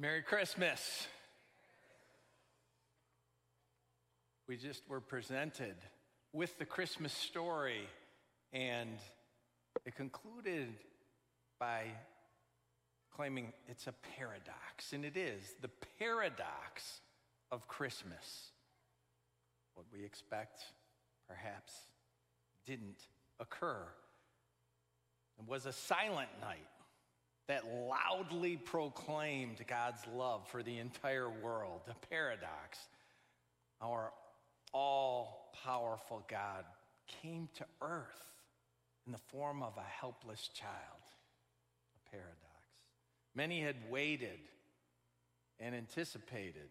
Merry Christmas. We just were presented with the Christmas story, and it concluded by claiming it's a paradox, and it is the paradox of Christmas. What we expect perhaps didn't occur. It was a silent night that loudly proclaimed God's love for the entire world. A paradox. Our all powerful God came to earth in the form of a helpless child. A paradox. Many had waited and anticipated,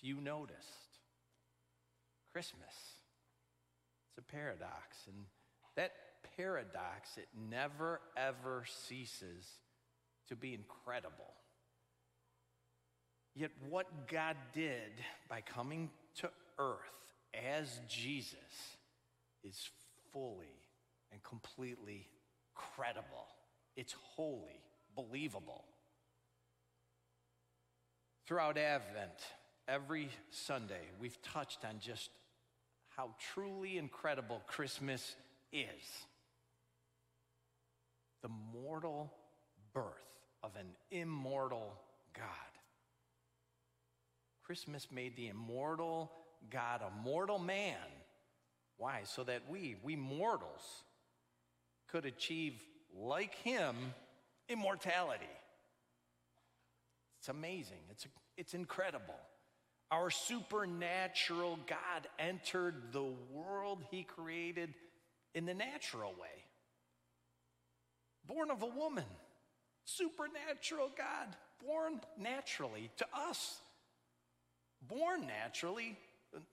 few noticed. Christmas. It's a paradox. And that paradox, it never ever ceases to be incredible. Yet, what God did by coming to earth as Jesus is fully and completely credible. It's wholly believable. Throughout Advent, every Sunday, we've touched on just how truly incredible Christmas is the mortal birth of an immortal God. Christmas made the immortal God a mortal man. Why? So that we, we mortals, could achieve, like him, immortality. It's amazing. It's, it's incredible. Our supernatural God entered the world he created in the natural way born of a woman, supernatural God, born naturally to us. Born naturally,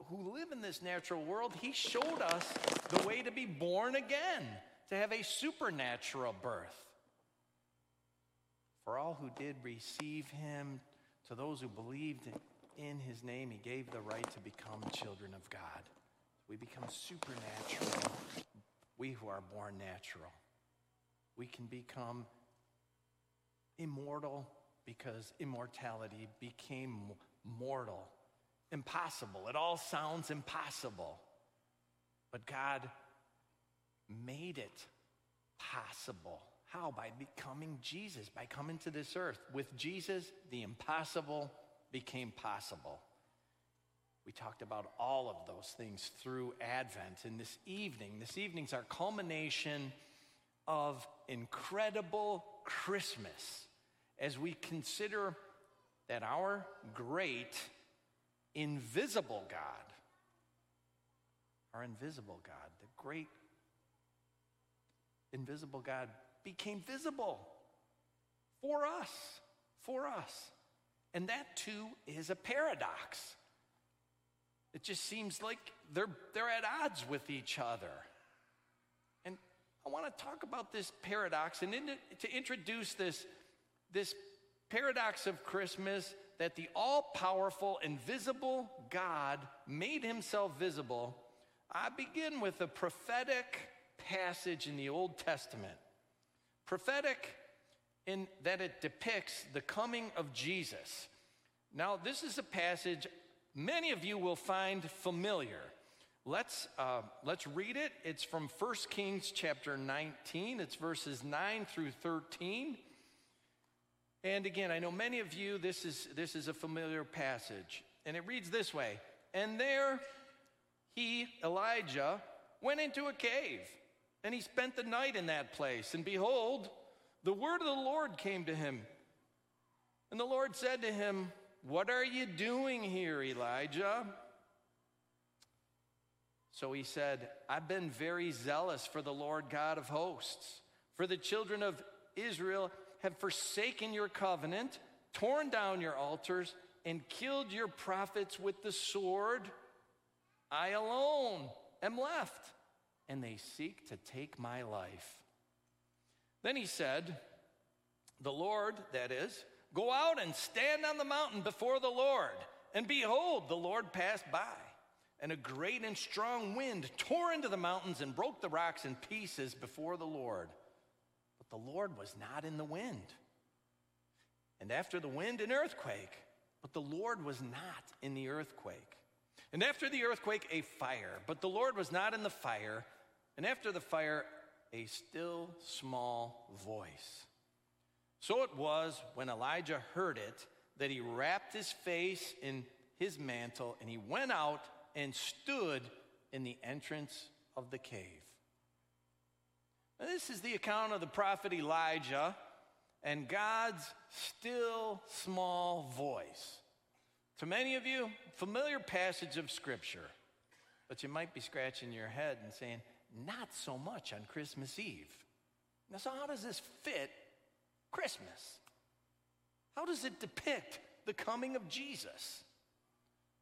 who live in this natural world, he showed us the way to be born again, to have a supernatural birth. For all who did receive him, to those who believed in his name, he gave the right to become children of God. We become supernatural, we who are born natural we can become immortal because immortality became mortal. Impossible. It all sounds impossible. But God made it possible. How? By becoming Jesus, by coming to this earth. With Jesus, the impossible became possible. We talked about all of those things through Advent. And this evening, this evening's our culmination of incredible Christmas as we consider that our great invisible God, our invisible God, the great invisible God became visible for us, for us. And that too is a paradox. It just seems like they're, they're at odds with each other. I want to talk about this paradox and in, to introduce this, this paradox of Christmas that the all powerful, invisible God made himself visible. I begin with a prophetic passage in the Old Testament. Prophetic in that it depicts the coming of Jesus. Now, this is a passage many of you will find familiar. Let's, uh, let's read it. It's from 1 Kings chapter 19. It's verses 9 through 13. And again, I know many of you, this is, this is a familiar passage. And it reads this way And there he, Elijah, went into a cave, and he spent the night in that place. And behold, the word of the Lord came to him. And the Lord said to him, What are you doing here, Elijah? So he said, I've been very zealous for the Lord God of hosts. For the children of Israel have forsaken your covenant, torn down your altars, and killed your prophets with the sword. I alone am left, and they seek to take my life. Then he said, The Lord, that is, go out and stand on the mountain before the Lord. And behold, the Lord passed by and a great and strong wind tore into the mountains and broke the rocks in pieces before the Lord. But the Lord was not in the wind. And after the wind, an earthquake. But the Lord was not in the earthquake. And after the earthquake, a fire. But the Lord was not in the fire. And after the fire, a still small voice. So it was when Elijah heard it that he wrapped his face in his mantle and he went out and stood in the entrance of the cave. Now, this is the account of the prophet Elijah and God's still small voice. To many of you, familiar passage of scripture, but you might be scratching your head and saying, not so much on Christmas Eve. Now, so how does this fit Christmas? How does it depict the coming of Jesus?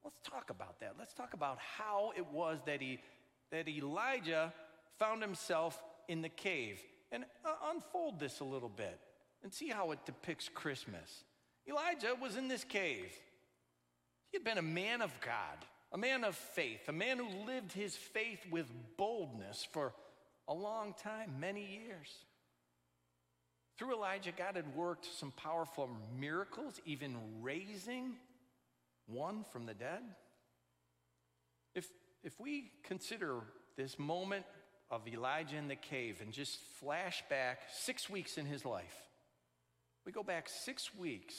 Let's talk about that. Let's talk about how it was that, he, that Elijah found himself in the cave and uh, unfold this a little bit and see how it depicts Christmas. Elijah was in this cave. He had been a man of God, a man of faith, a man who lived his faith with boldness for a long time, many years. Through Elijah, God had worked some powerful miracles, even raising one from the dead. If, if we consider this moment of Elijah in the cave and just flash back six weeks in his life, we go back six weeks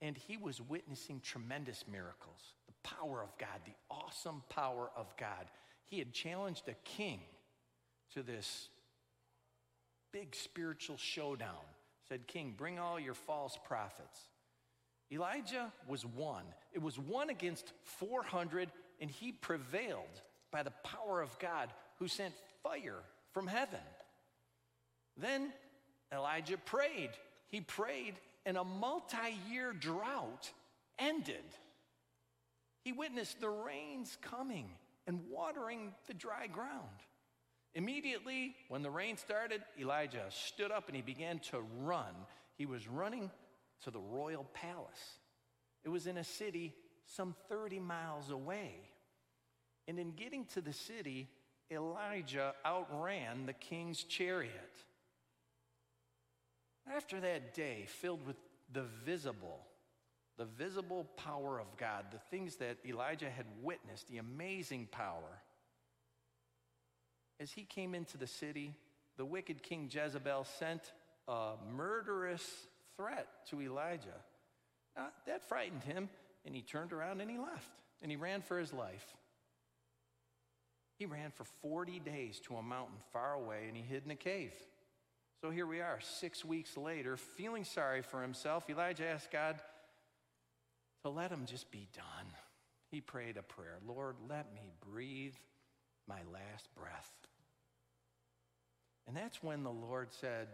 and he was witnessing tremendous miracles the power of God, the awesome power of God. He had challenged a king to this big spiritual showdown. Said, King, bring all your false prophets. Elijah was one. It was one against 400, and he prevailed by the power of God who sent fire from heaven. Then Elijah prayed. He prayed, and a multi year drought ended. He witnessed the rains coming and watering the dry ground. Immediately, when the rain started, Elijah stood up and he began to run. He was running to the royal palace. It was in a city some 30 miles away. And in getting to the city, Elijah outran the king's chariot. After that day, filled with the visible, the visible power of God, the things that Elijah had witnessed, the amazing power, as he came into the city, the wicked King Jezebel sent a murderous threat to Elijah. Now, that frightened him, and he turned around and he left, and he ran for his life. He ran for 40 days to a mountain far away, and he hid in a cave. So here we are, six weeks later, feeling sorry for himself. Elijah asked God to let him just be done. He prayed a prayer Lord, let me breathe my last breath. And that's when the Lord said,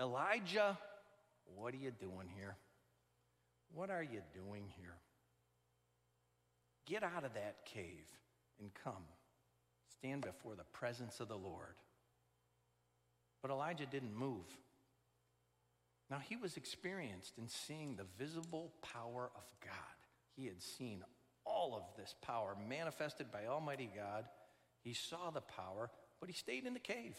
Elijah, what are you doing here? What are you doing here? Get out of that cave and come. Stand before the presence of the Lord. But Elijah didn't move. Now, he was experienced in seeing the visible power of God. He had seen all of this power manifested by Almighty God. He saw the power, but he stayed in the cave.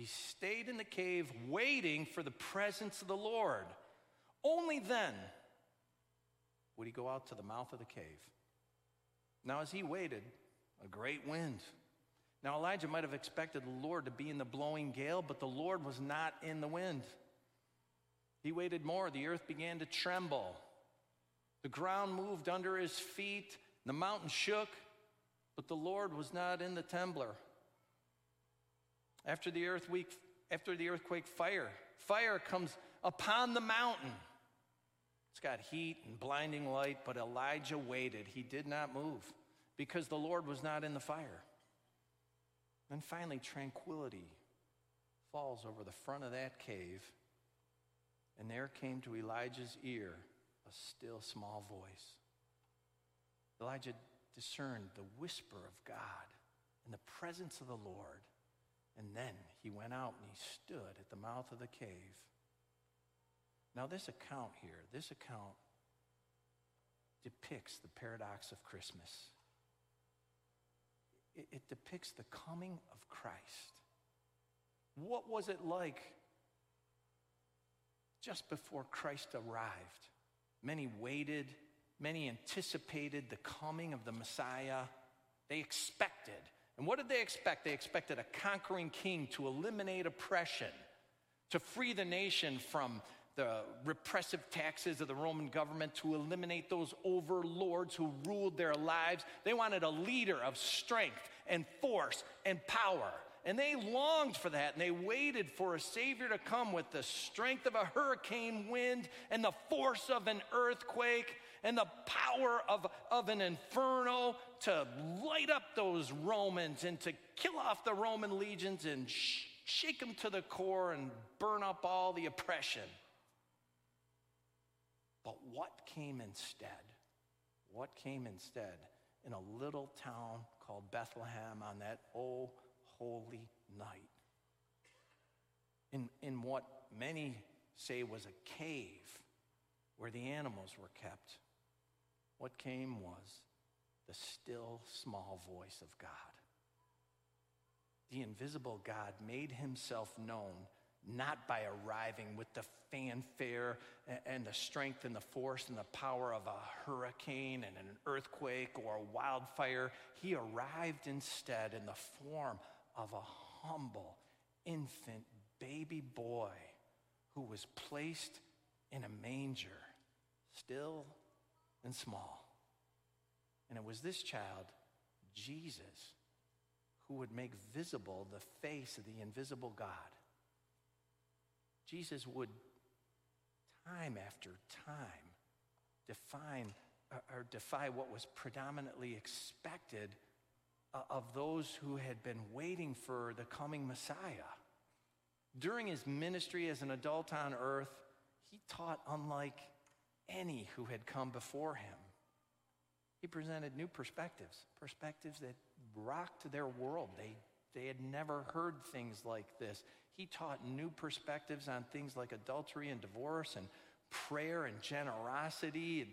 He stayed in the cave waiting for the presence of the Lord. Only then would he go out to the mouth of the cave. Now, as he waited, a great wind. Now, Elijah might have expected the Lord to be in the blowing gale, but the Lord was not in the wind. He waited more. The earth began to tremble. The ground moved under his feet. The mountain shook, but the Lord was not in the trembler. After the earthquake, after the earthquake, fire. Fire comes upon the mountain. It's got heat and blinding light, but Elijah waited. He did not move because the Lord was not in the fire. Then finally, tranquility falls over the front of that cave, and there came to Elijah's ear a still small voice. Elijah discerned the whisper of God in the presence of the Lord. And then he went out and he stood at the mouth of the cave. Now, this account here, this account depicts the paradox of Christmas. It, it, depicts the coming of Christ. What was it like just before Christ arrived. Many waited, many anticipated the coming of the Messiah. They expected. And what did they expect? They expected a conquering king to eliminate oppression, to free the nation from the repressive taxes of the Roman government, to eliminate those overlords who ruled their lives. They wanted a leader of strength and force and power. And they longed for that, and they waited for a Savior to come with the strength of a hurricane wind and the force of an earthquake and the power of, of an inferno to light up those Romans and to kill off the Roman legions and sh- shake them to the core and burn up all the oppression. But what came instead? What came instead in a little town called Bethlehem on that oh holy night? In, in what many say was a cave where the animals were kept, what came was the still small voice of God. The invisible God made himself known not by arriving with the fanfare and the strength and the force and the power of a hurricane and an earthquake or a wildfire. He arrived instead in the form of a humble infant baby boy who was placed in a manger, still and small. And it was this child, Jesus, who would make visible the face of the invisible God. Jesus would, time after time, define or defy what was predominantly expected of those who had been waiting for the coming Messiah. During his ministry as an adult on earth, he taught unlike any who had come before him. He presented new perspectives, perspectives that rocked their world. They, they had never heard things like this. He taught new perspectives on things like adultery and divorce and prayer and generosity and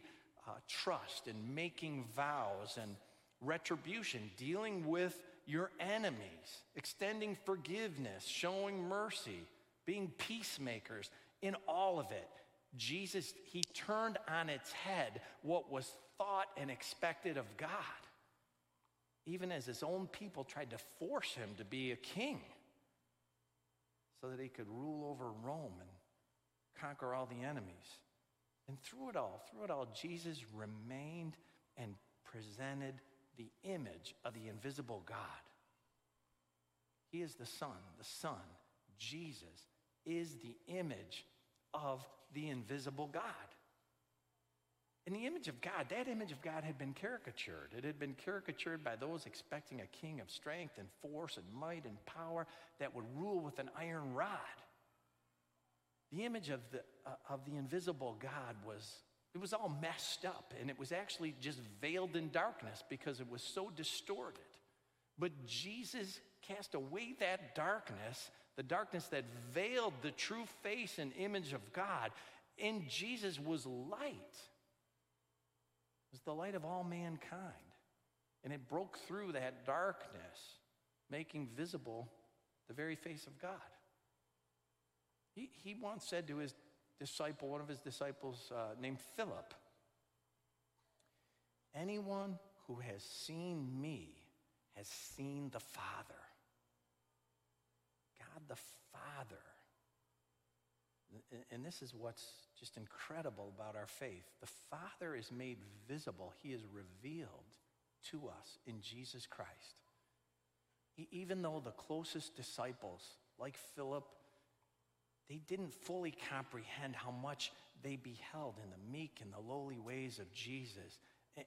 uh, trust and making vows and retribution, dealing with your enemies, extending forgiveness, showing mercy, being peacemakers. In all of it, Jesus, he turned on its head what was thought and expected of God, even as his own people tried to force him to be a king so that he could rule over Rome and conquer all the enemies. And through it all, through it all, Jesus remained and presented the image of the invisible God. He is the Son. The Son, Jesus, is the image of the invisible God. In the image of God, that image of God had been caricatured. It had been caricatured by those expecting a king of strength and force and might and power that would rule with an iron rod. The image of the, uh, of the invisible God was, it was all messed up and it was actually just veiled in darkness because it was so distorted. But Jesus cast away that darkness, the darkness that veiled the true face and image of God. In Jesus was light It was the light of all mankind. And it broke through that darkness, making visible the very face of God. He, he once said to his disciple, one of his disciples uh, named Philip, Anyone who has seen me has seen the Father. God the Father and this is what's just incredible about our faith. The Father is made visible, He is revealed to us in Jesus Christ. Even though the closest disciples, like Philip, they didn't fully comprehend how much they beheld in the meek and the lowly ways of Jesus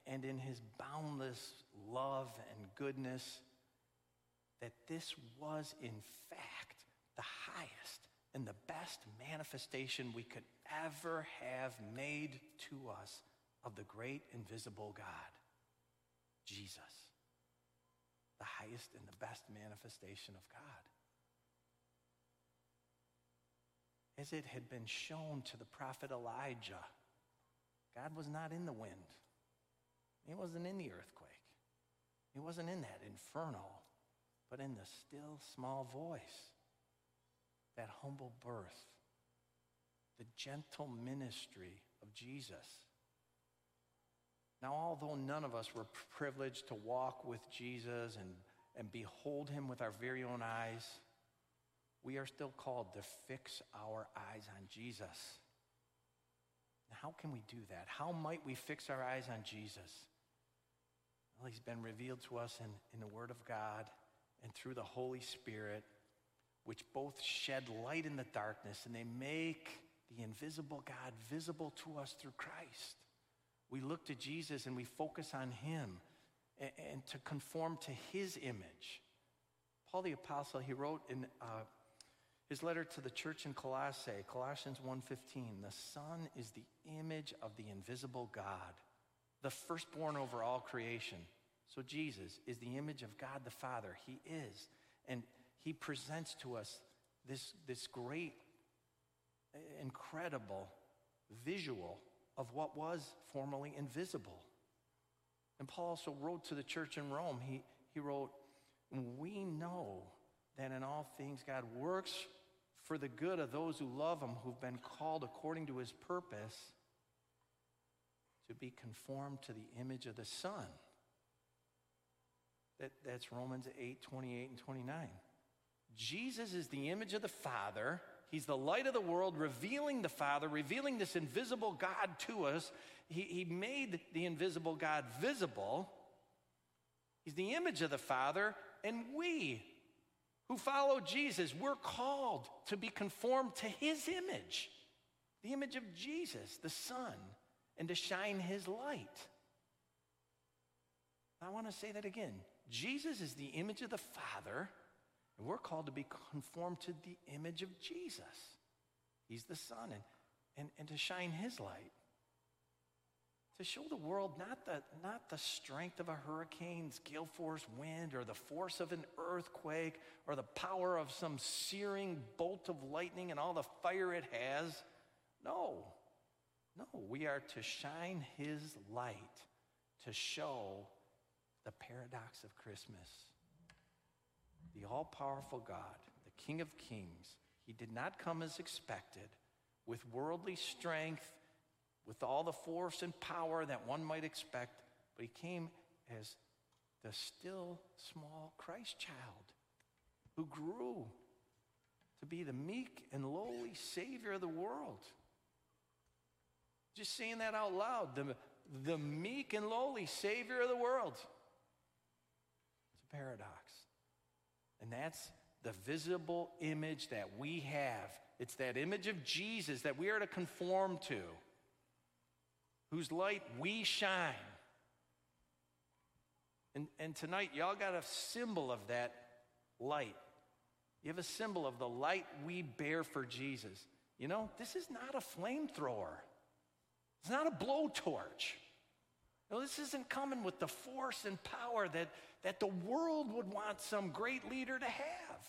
and in his boundless love and goodness, that this was, in fact, the highest and the best manifestation we could ever have made to us of the great invisible God, Jesus, the highest and the best manifestation of God. As it had been shown to the prophet Elijah, God was not in the wind. He wasn't in the earthquake. He wasn't in that inferno, but in the still small voice that humble birth, the gentle ministry of Jesus. Now, although none of us were privileged to walk with Jesus and, and behold him with our very own eyes, we are still called to fix our eyes on Jesus. How can we do that? How might we fix our eyes on Jesus? Well, he's been revealed to us in, in the Word of God and through the Holy Spirit, which both shed light in the darkness and they make the invisible God visible to us through Christ. We look to Jesus and we focus on Him and, and to conform to His image. Paul the Apostle, he wrote in uh, his letter to the church in Colossae, Colossians 1:15, the Son is the image of the invisible God, the firstborn over all creation. So Jesus is the image of God the Father. He is. And he presents to us this, this great, incredible visual of what was formerly invisible. And Paul also wrote to the church in Rome, he, he wrote, We know that in all things God works for the good of those who love him, who've been called according to his purpose to be conformed to the image of the Son. That, that's Romans 8 28 and 29. Jesus is the image of the Father. He's the light of the world, revealing the Father, revealing this invisible God to us. He, he made the invisible God visible. He's the image of the Father, and we who follow Jesus, we're called to be conformed to his image, the image of Jesus, the Son, and to shine his light. I want to say that again. Jesus is the image of the Father, and we're called to be conformed to the image of Jesus. He's the Son, and, and, and to shine His light. To show the world not the, not the strength of a hurricane's gale force wind or the force of an earthquake or the power of some searing bolt of lightning and all the fire it has. No, no, we are to shine His light to show the paradox of Christmas. The all powerful God, the King of Kings, he did not come as expected with worldly strength, with all the force and power that one might expect, but he came as the still small Christ child who grew to be the meek and lowly Savior of the world. Just saying that out loud the, the meek and lowly Savior of the world It's a paradox. And that's the visible image that we have. It's that image of Jesus that we are to conform to, whose light we shine. And, and tonight, y'all got a symbol of that light. You have a symbol of the light we bear for Jesus. You know, this is not a flamethrower, it's not a blowtorch. No, this isn't coming with the force and power that, that the world would want some great leader to have.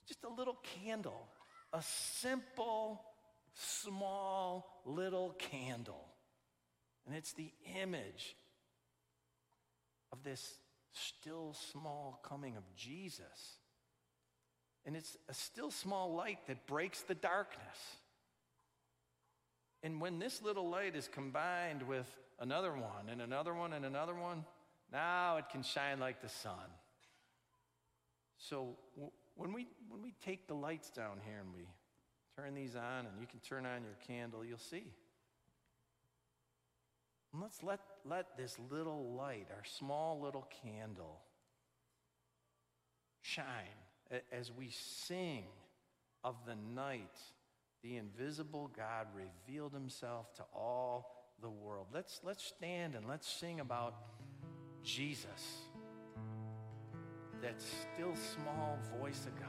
It's just a little candle, a simple, small, little candle. And it's the image of this still small coming of Jesus. And it's a still small light that breaks the darkness. And when this little light is combined with another one, and another one, and another one. Now it can shine like the sun. So when we, when we take the lights down here and we turn these on, and you can turn on your candle, you'll see. And let's let, let this little light, our small little candle, shine as we sing of the night. The invisible God revealed himself to all the world. Let's, let's stand and let's sing about Jesus, that still small voice of God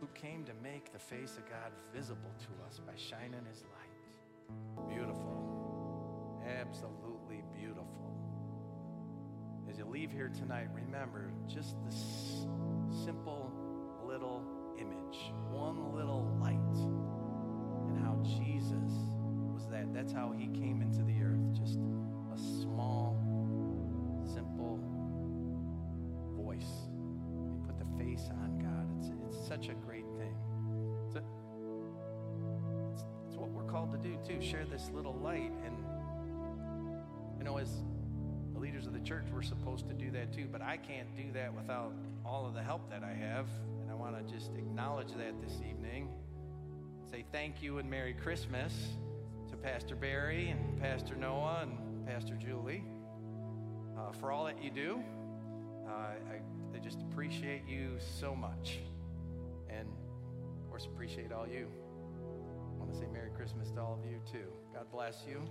who came to make the face of God visible to us by shining his light. Beautiful. Absolutely beautiful. As you leave here tonight, remember just this simple little image, one little light, and how Jesus was that. That's how he came into the earth. Just a small, simple voice. He put the face on God. It's, it's such a great thing. So, it's it's what we're called to do, too, share this little light. And you know, as the leaders of the church, we're supposed to do that too, but I can't do that without all of the help that I have. To just acknowledge that this evening. Say thank you and Merry Christmas to Pastor Barry and Pastor Noah and Pastor Julie uh, for all that you do. Uh, I, I just appreciate you so much. And of course, appreciate all you. I want to say Merry Christmas to all of you too. God bless you.